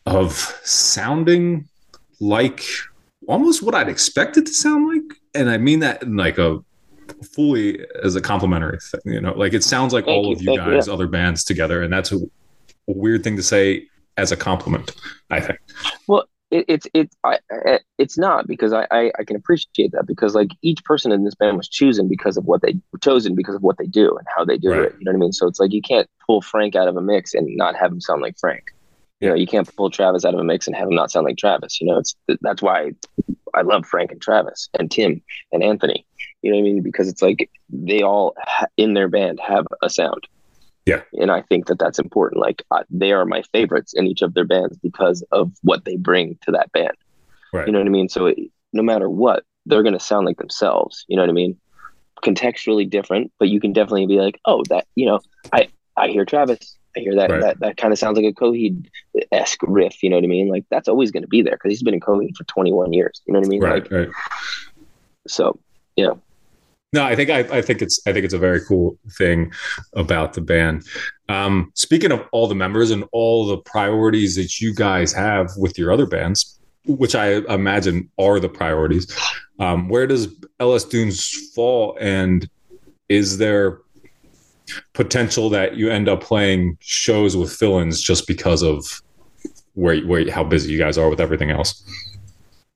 of sounding like almost what I'd expect it to sound like. And I mean that in like a fully as a complimentary thing. You know, like it sounds like Thank all you, of you thank guys, yeah. other bands together, and that's a, a weird thing to say as a compliment. I think. Well, it, it's it's I, I, it's not because I, I I can appreciate that because like each person in this band was chosen because of what they were chosen because of what they do and how they do Right. it. You know what I mean? So it's like you can't pull Frank out of a mix and not have him sound like Frank. You know, you can't pull Travis out of a mix and have him not sound like Travis. You know, it's that's why I love Frank and Travis and Tim and Anthony. You know what I mean? Because it's like they all ha- in their band have a sound. Yeah. And I think that that's important. Like they are my favorites in each of their bands because of what they bring to that band. Right. You know what I mean? So it, no matter what, they're going to sound like themselves. You know what I mean? Contextually different, but you can definitely be like, oh, that you know, I I hear Travis. I hear that Right. that that kind of sounds like a Coheed esque riff. You know what I mean? Like that's always going to be there because he's been in Coheed for 21 years. You know what I mean? Right. Like right. so, yeah. No, I think I, I think it's I think it's a very cool thing about the band. Um, speaking of all the members and all the priorities that you guys have with your other bands, which I imagine are the priorities, um, where does LS Dunes fall? And is there potential that you end up playing shows with fill-ins just because of where where how busy you guys are with everything else?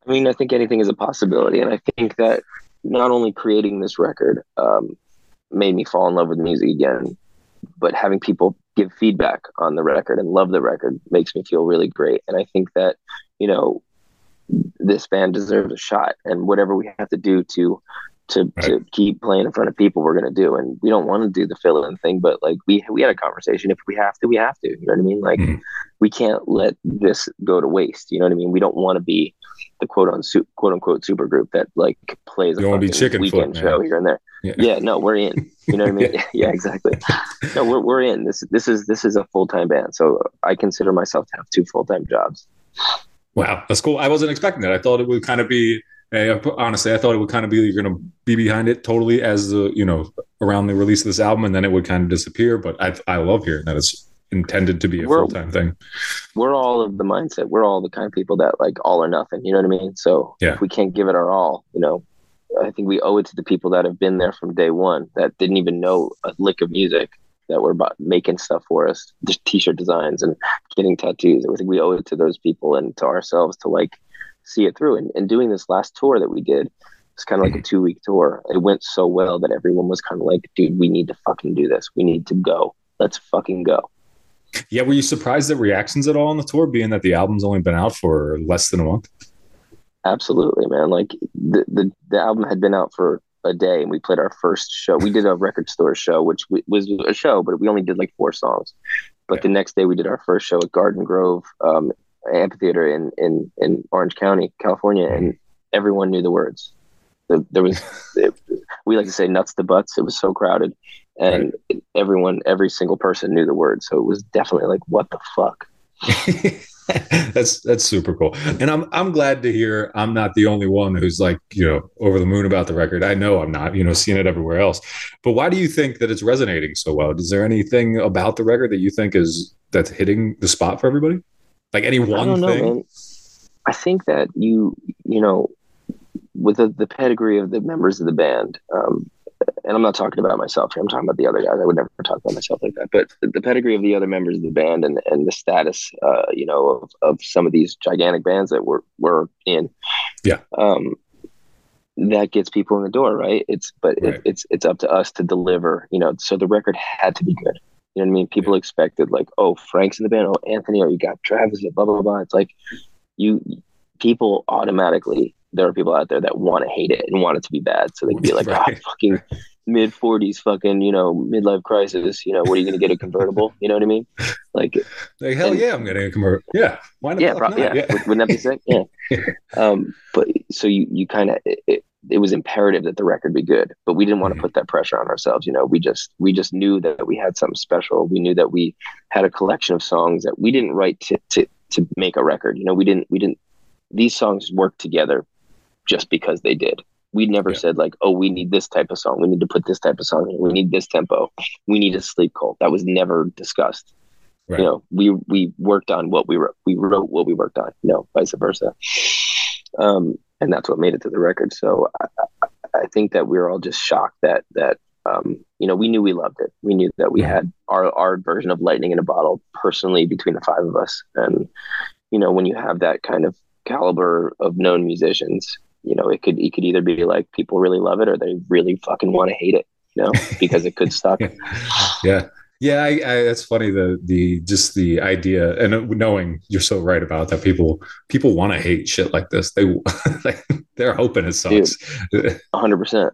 I mean, I think anything is a possibility, and I think that not only creating this record um, made me fall in love with music again, but having people give feedback on the record and love the record makes me feel really great. And I think that you know this band deserves a shot, and whatever we have to do to to to keep playing in front of people, we're gonna do. And we don't want to do the fill in thing, but like we we had a conversation. If we have to, we have to. You know what I mean? Like hmm. we can't let this go to waste. You know what I mean? We don't want to be the quote on su- quote unquote super group that like plays a You wanna be Chickenfoot, weekend man. show here and there. Yeah. Yeah. no, we're in. You know what I mean? yeah, exactly. No, we're we're in. This this is this is a full time band. So I consider myself to have two full time jobs. Wow, that's cool. I wasn't expecting that. I thought it would kind of be. Honestly, I thought it would kind of be you're going to be behind it totally as the you know around the release of this album, and then it would kind of disappear. But I I love hearing that it's intended to be a full time thing. We're all of the mindset. We're all the kind of people that like all or nothing. You know what I mean? So Yeah. if we can't give it our all, you know, I think we owe it to the people that have been there from day one that didn't even know a lick of music that were about making stuff for us, just t-shirt designs and getting tattoos. I think we owe it to those people and to ourselves to like see it through. And, and doing this last tour that we did, it's kind of like a two week tour. It went so well that everyone was kind of like, dude, we need to fucking do this. We need to go. Let's fucking go. Yeah, were you surprised at reactions at all on the tour, being that the album's only been out for less than a month? Absolutely, man. Like the, the the album had been out for a day, and we played our first show. We did a record store show, which w- was a show, but we only did like four songs. But the next day, we did our first show at Garden Grove um, Amphitheater in in in Orange County, California, and everyone knew the words. There was it, we like to say nuts to butts. It was so crowded, and everyone, every single person knew the words. So it was definitely like, what the fuck. that's that's super cool, and I'm I'm glad to hear I'm not the only one who's like you know over the moon about the record. I know I'm not, you know, seeing it everywhere else. But why do you think that it's resonating so well? Is there anything about the record that you think is that's hitting the spot for everybody? Like any I one know, thing? man. I think that you, you know, with the, the pedigree of the members of the band, um, and I'm not talking about myself here. I'm talking about the other guys. I would never talk about myself like that. But the, pedigree of the other members of the band and and the status, uh, you know, of, of some of these gigantic bands that we're we're in, Yeah. um, that gets people in the door, right? It's but it, it's it's up to us to deliver. You know, so the record had to be good. You know what I mean? People expected like, oh, Frank's in the band, oh, Anthony, or you got Travis, blah blah blah. It's like you people automatically there are people out there that want to hate it and want it to be bad, so they can be like, ah, fucking mid forties, fucking you know midlife crisis. You know, what are you going to get a convertible? You know what I mean? Like, Like hell yeah, I'm getting a convert. Yeah, why not? yeah, pro- yeah. Wou- Wouldn't that be sick? Yeah. um, but so you you kind of it, was imperative that the record be good, but we didn't want to put that pressure on ourselves. You know, we just we just knew that we had something special. We knew that we had a collection of songs that we didn't write to to to make a record. You know, we didn't we didn't these songs work together just because they did. We never said like, oh, we need this type of song. We need to put this type of song. in. We need this tempo. We need a Sleep Cult. That was never discussed. Right. You know, we we worked on what we wrote. We wrote what we worked on. You know, vice versa. Um, and that's what made it to the record. So I, I, think that we were all just shocked that that um, you know we knew we loved it. We knew that we had our our version of lightning in a bottle personally between the five of us. And you know, when you have that kind of caliber of known musicians. You know, it could it could either be like people really love it or they really fucking want to hate it. You know, because it could suck. yeah yeah I, I, that's funny the the just the idea and knowing you're so right about that people people want to hate shit like this. They like they're hoping it sucks. Dude, 100%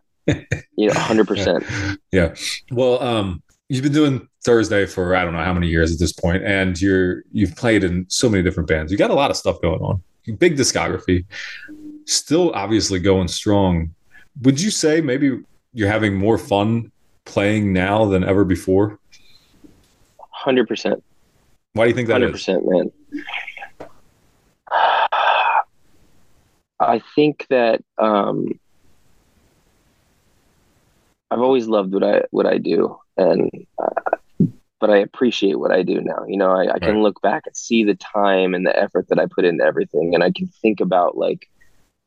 you know 100% yeah. Well um you've been doing thursday for i don't know how many years at this point and you're you've played in so many different bands. You got a lot of stuff going on. Big discography. Still obviously going strong. Would you say maybe you're having more fun playing now than ever before Hundred percent. Why do you think that 100%, is? man. I think that um, I've always loved what I what I do, and uh, but I appreciate what I do now. You know, I, I can look back and see the time and the effort that I put into everything, and I can think about like,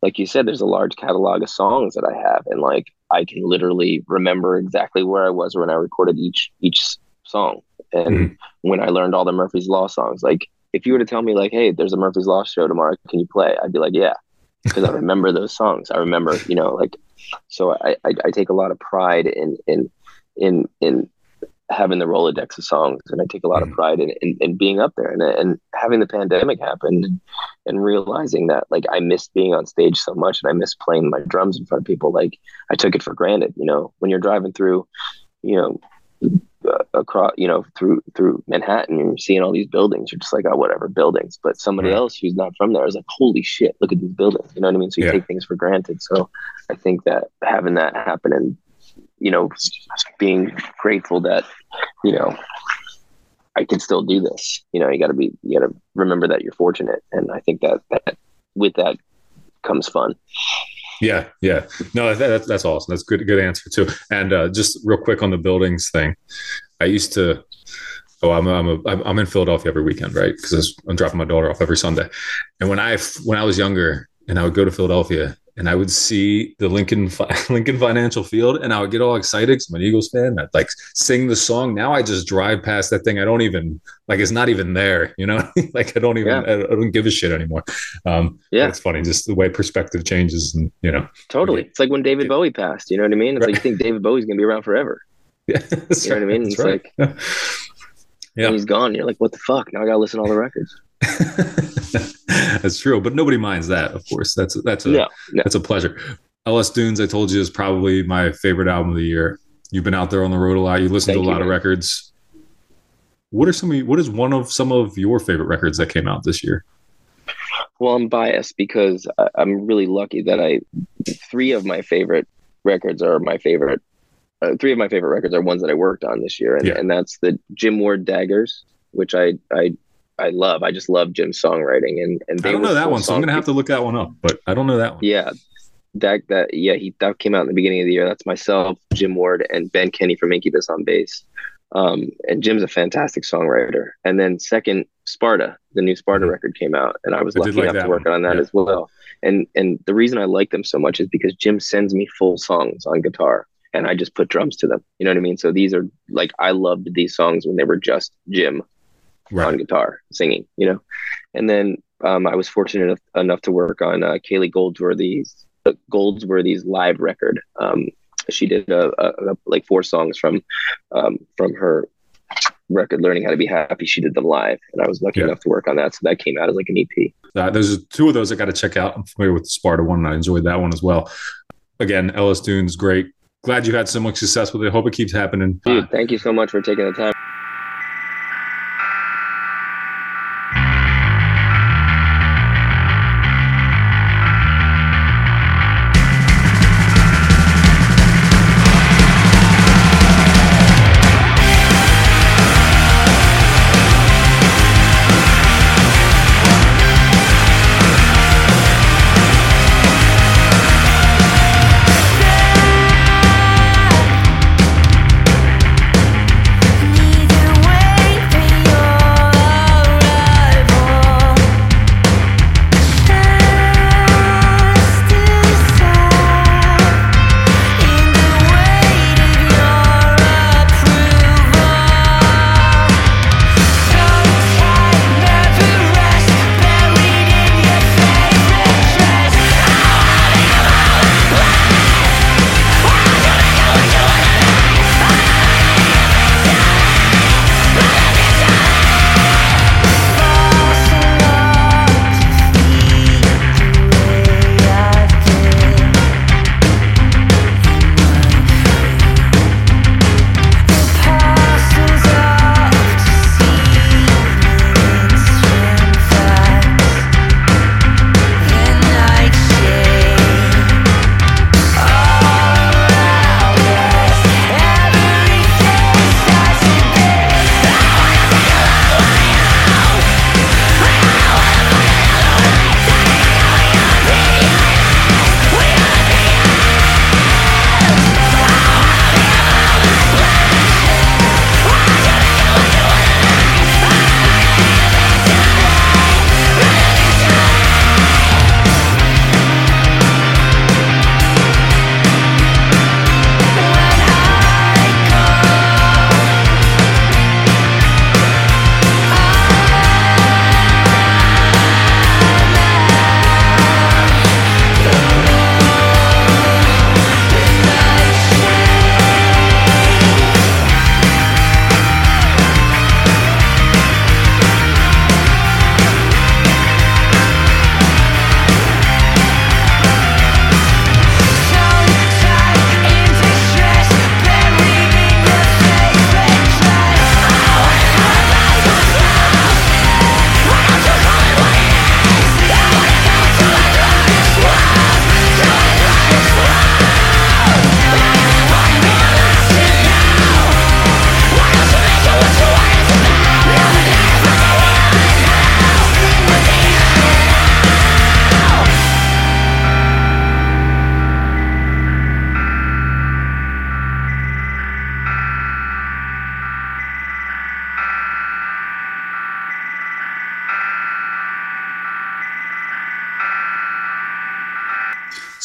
like you said, there's a large catalog of songs that I have, and like I can literally remember exactly where I was when I recorded each each song and mm-hmm. when I learned all the Murphy's Law songs, like if you were to tell me like, hey, there's a Murphy's Law show tomorrow, can you play? I'd be like, yeah, because I remember those songs. I remember, you know, like so I, I, I take a lot of pride in in in in having the Rolodex of songs, and I take a lot mm-hmm. of pride in, in, in being up there and and having the pandemic happen and, realizing that like I missed being on stage so much and I missed playing my drums in front of people. Like I took it for granted, you know, when you're driving through, you know across, you know, through through Manhattan, you're seeing all these buildings. You're just like, oh, whatever, buildings. But somebody right. else who's not from there is like, holy shit, look at these buildings. You know what I mean? So you yeah. take things for granted. So I think that having that happen and you know, being grateful that you know I can still do this. You know, you got to be, you got to remember that you're fortunate, and I think that that with that comes fun. Yeah, yeah. No, that, that's awesome. That's good. Good answer too. And uh, just real quick on the buildings thing, I used to. Oh, I'm I'm a, I'm in Philadelphia every weekend, right? Because I'm dropping my daughter off every Sunday. And when I when I was younger, and I would go to Philadelphia, and I would see the Lincoln Lincoln Financial Field, and I would get all excited because I'm an Eagles fan. I'd like sing the song. Now I just drive past that thing. I don't even like it's not even there. You know, like I don't even yeah. I, don't give a shit anymore. Um, yeah, it's funny just the way perspective changes, and you know, totally. It's like when David Bowie passed. You know what I mean? It's right. like you think David Bowie's gonna be around forever. Yeah, you know right. what I mean? It's right. like. Yeah. he's gone. You're like, what the fuck? Now I gotta listen to all the records. that's true, but nobody minds that. Of course, that's that's a no, no. that's a pleasure. LS Dunes, I told you, is probably my favorite album of the year. You've been out there on the road a lot. You listen Thank to a lot of records. What are some? Of, what is one of some of your favorite records that came out this year? Well, I'm biased because I'm really lucky that I three of my favorite records are my favorite. Uh, three of my favorite records are ones that I worked on this year, and, yeah. and that's the Jim Ward Daggers, which I I I love. I just love Jim's songwriting, and and I don't know that one, so I'm gonna have to look that one up. But I don't know that one. Yeah, that that yeah, he that came out in the beginning of the year. That's myself, Jim Ward, and Ben Kenney from Incubus on bass. Um, and Jim's a fantastic songwriter. And then second, Sparta, the new Sparta mm-hmm. record came out, and I was I lucky like enough to work one. on that yeah. as well. And and the reason I like them so much is because Jim sends me full songs on guitar, and I just put drums to them. You know what I mean? So these are like I loved these songs when they were just Jim right. on guitar singing, you know. And then um, I was fortunate enough, enough to work on uh, Kayleigh Goldsworthy's uh, Goldsworthy's live record. Um, she did a, a, a, like four songs from um, from her record learning how to be happy she did them live and i was lucky yeah. enough to work on that so that came out as like an ep uh, there's two of those i got to check out i'm familiar with the sparta one and i enjoyed that one as well again LS Dunes great glad you had so much success with it I hope it keeps happening dude thank you so much for taking the time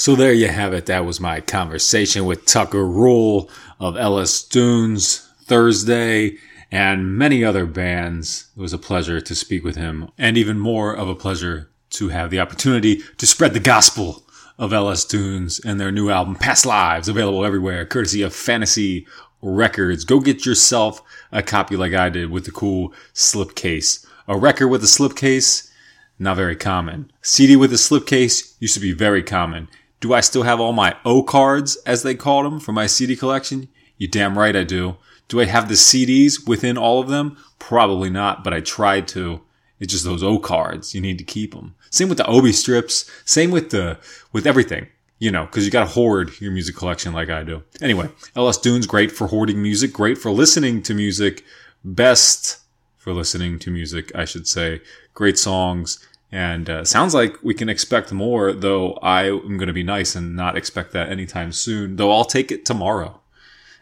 So there you have it. That was my conversation with Tucker Rule of LS Dunes Thursday and many other bands. It was a pleasure to speak with him and even more of a pleasure to have the opportunity to spread the gospel of LS Dunes and their new album Past Lives available everywhere courtesy of Fantasy Records. Go get yourself a copy like I did with the cool slipcase. A record with a slipcase, not very common. CD with a slipcase used to be very common. Do I still have all my O cards, as they called them, for my CD collection? You damn right I do. Do I have the CDs within all of them? Probably not, but I tried to. It's just those O cards. You need to keep them. Same with the Obi strips. Same with the, with everything. You know, cause you gotta hoard your music collection like I do. Anyway, LS Dune's great for hoarding music, great for listening to music, best for listening to music, I should say. Great songs. And uh, sounds like we can expect more, though I am going to be nice and not expect that anytime soon, though I'll take it tomorrow.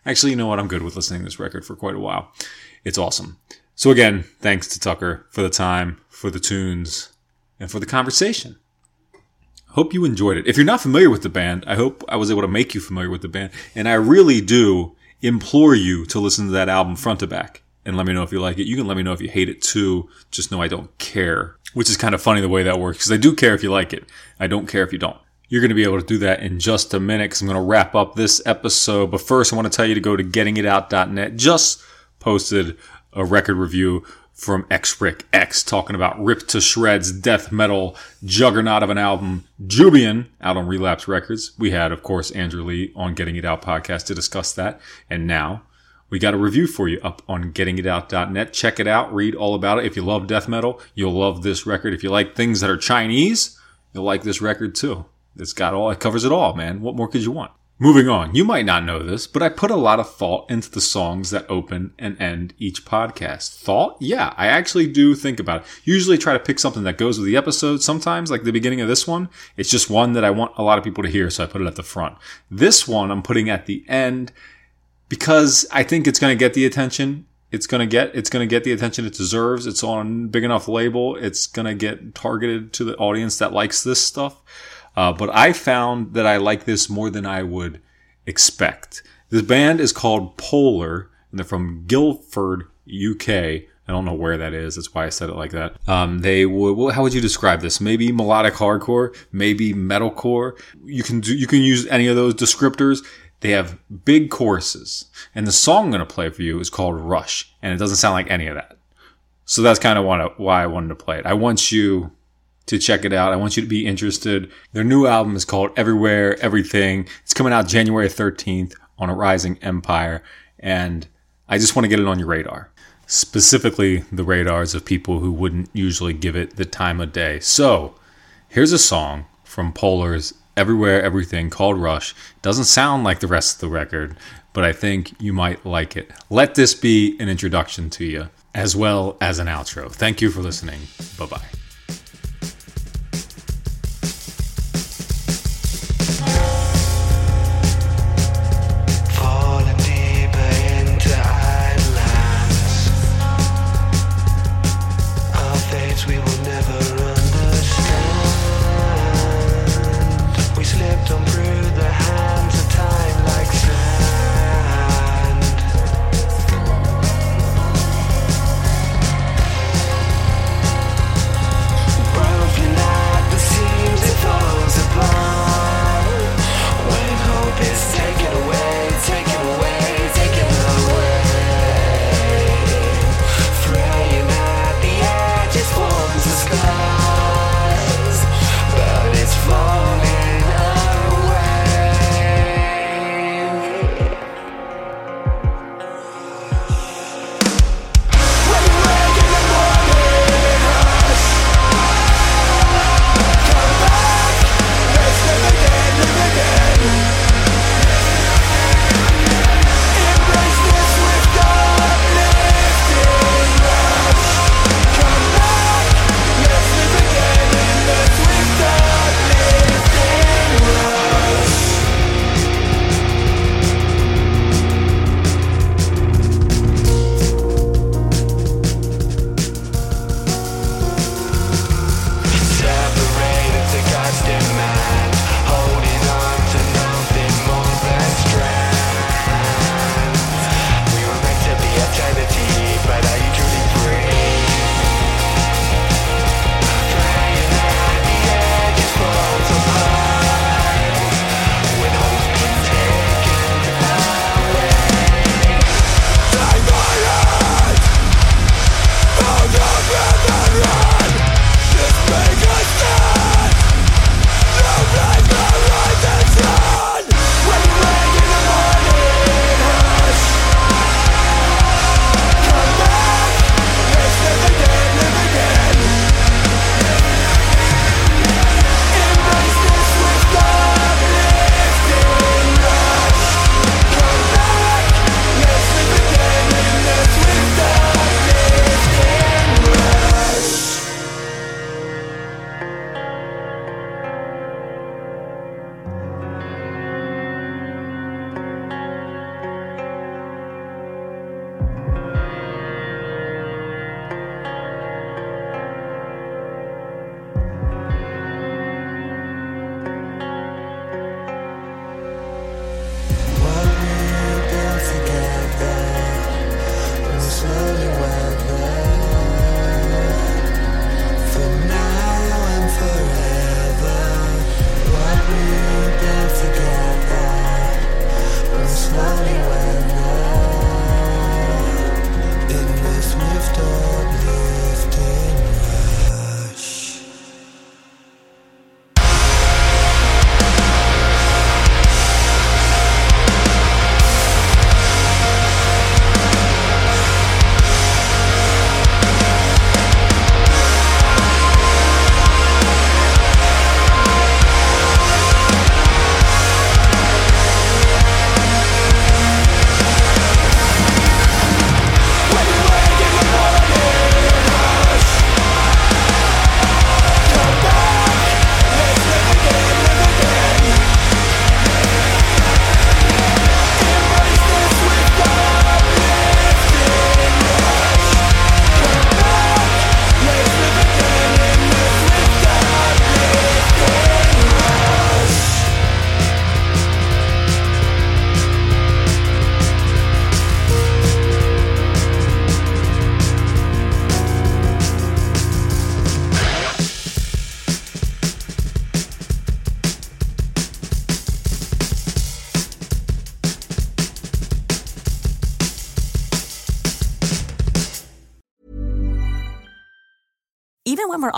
Actually, you know what? I'm good with listening to this record for quite a while. It's awesome. So again, thanks to Tucker for the time, for the tunes, and for the conversation. Hope you enjoyed it. If you're not familiar with the band, I hope I was able to make you familiar with the band. And I really do implore you to listen to that album front to back and let me know if you like it. You can let me know if you hate it too. Just know I don't care, which is kind of funny the way that works because I do care if you like it. I don't care if you don't. You're going to be able to do that in just a minute because I'm going to wrap up this episode. But first, I want to tell you to go to gettingitout.net. Just posted a record review from X Rick X talking about ripped to shreds death metal juggernaut of an album, Jubian, out on Relapse Records. We had, of course, Andrew Lee on Getting It Out podcast to discuss that. And now we got a review for you up on gettingitout.net. Check it out. Read all about it. If you love death metal, you'll love this record. If you like things that are Chinese, you'll like this record too. It's got all, it covers it all, man. What more could you want? Moving on, you might not know this, but I put a lot of thought into the songs that open and end each podcast. Thought? Yeah, I actually do think about it. Usually try to pick something that goes with the episode. Sometimes, like the beginning of this one, it's just one that I want a lot of people to hear, so I put it at the front. This one I'm putting at the end because I think it's going to get the attention it's going to get it's going to get the attention it deserves. It's on a big enough label. It's going to get targeted to the audience that likes this stuff. Uh, but I found that I like this more than I would expect. This band is called Polar, and they're from Guildford, UK. I don't know where that is. That's why I said it like that. Um, they would. How would you describe this? Maybe melodic hardcore, maybe metalcore. You can do. You can use any of those descriptors. They have big choruses, and the song I'm going to play for you is called Rush, and it doesn't sound like any of that. So that's kind of why I wanted to play it. I want you to check it out. I want you to be interested. Their new album is called Everywhere, Everything. It's coming out January 13th on Arising Empire. And I just want to get it on your radar. Specifically, the radars of people who wouldn't usually give it the time of day. So, here's a song from Polar's Everywhere, Everything called Rush. Doesn't sound like the rest of the record, but I think you might like it. Let this be an introduction to you, as well as an outro. Thank you for listening. Bye bye.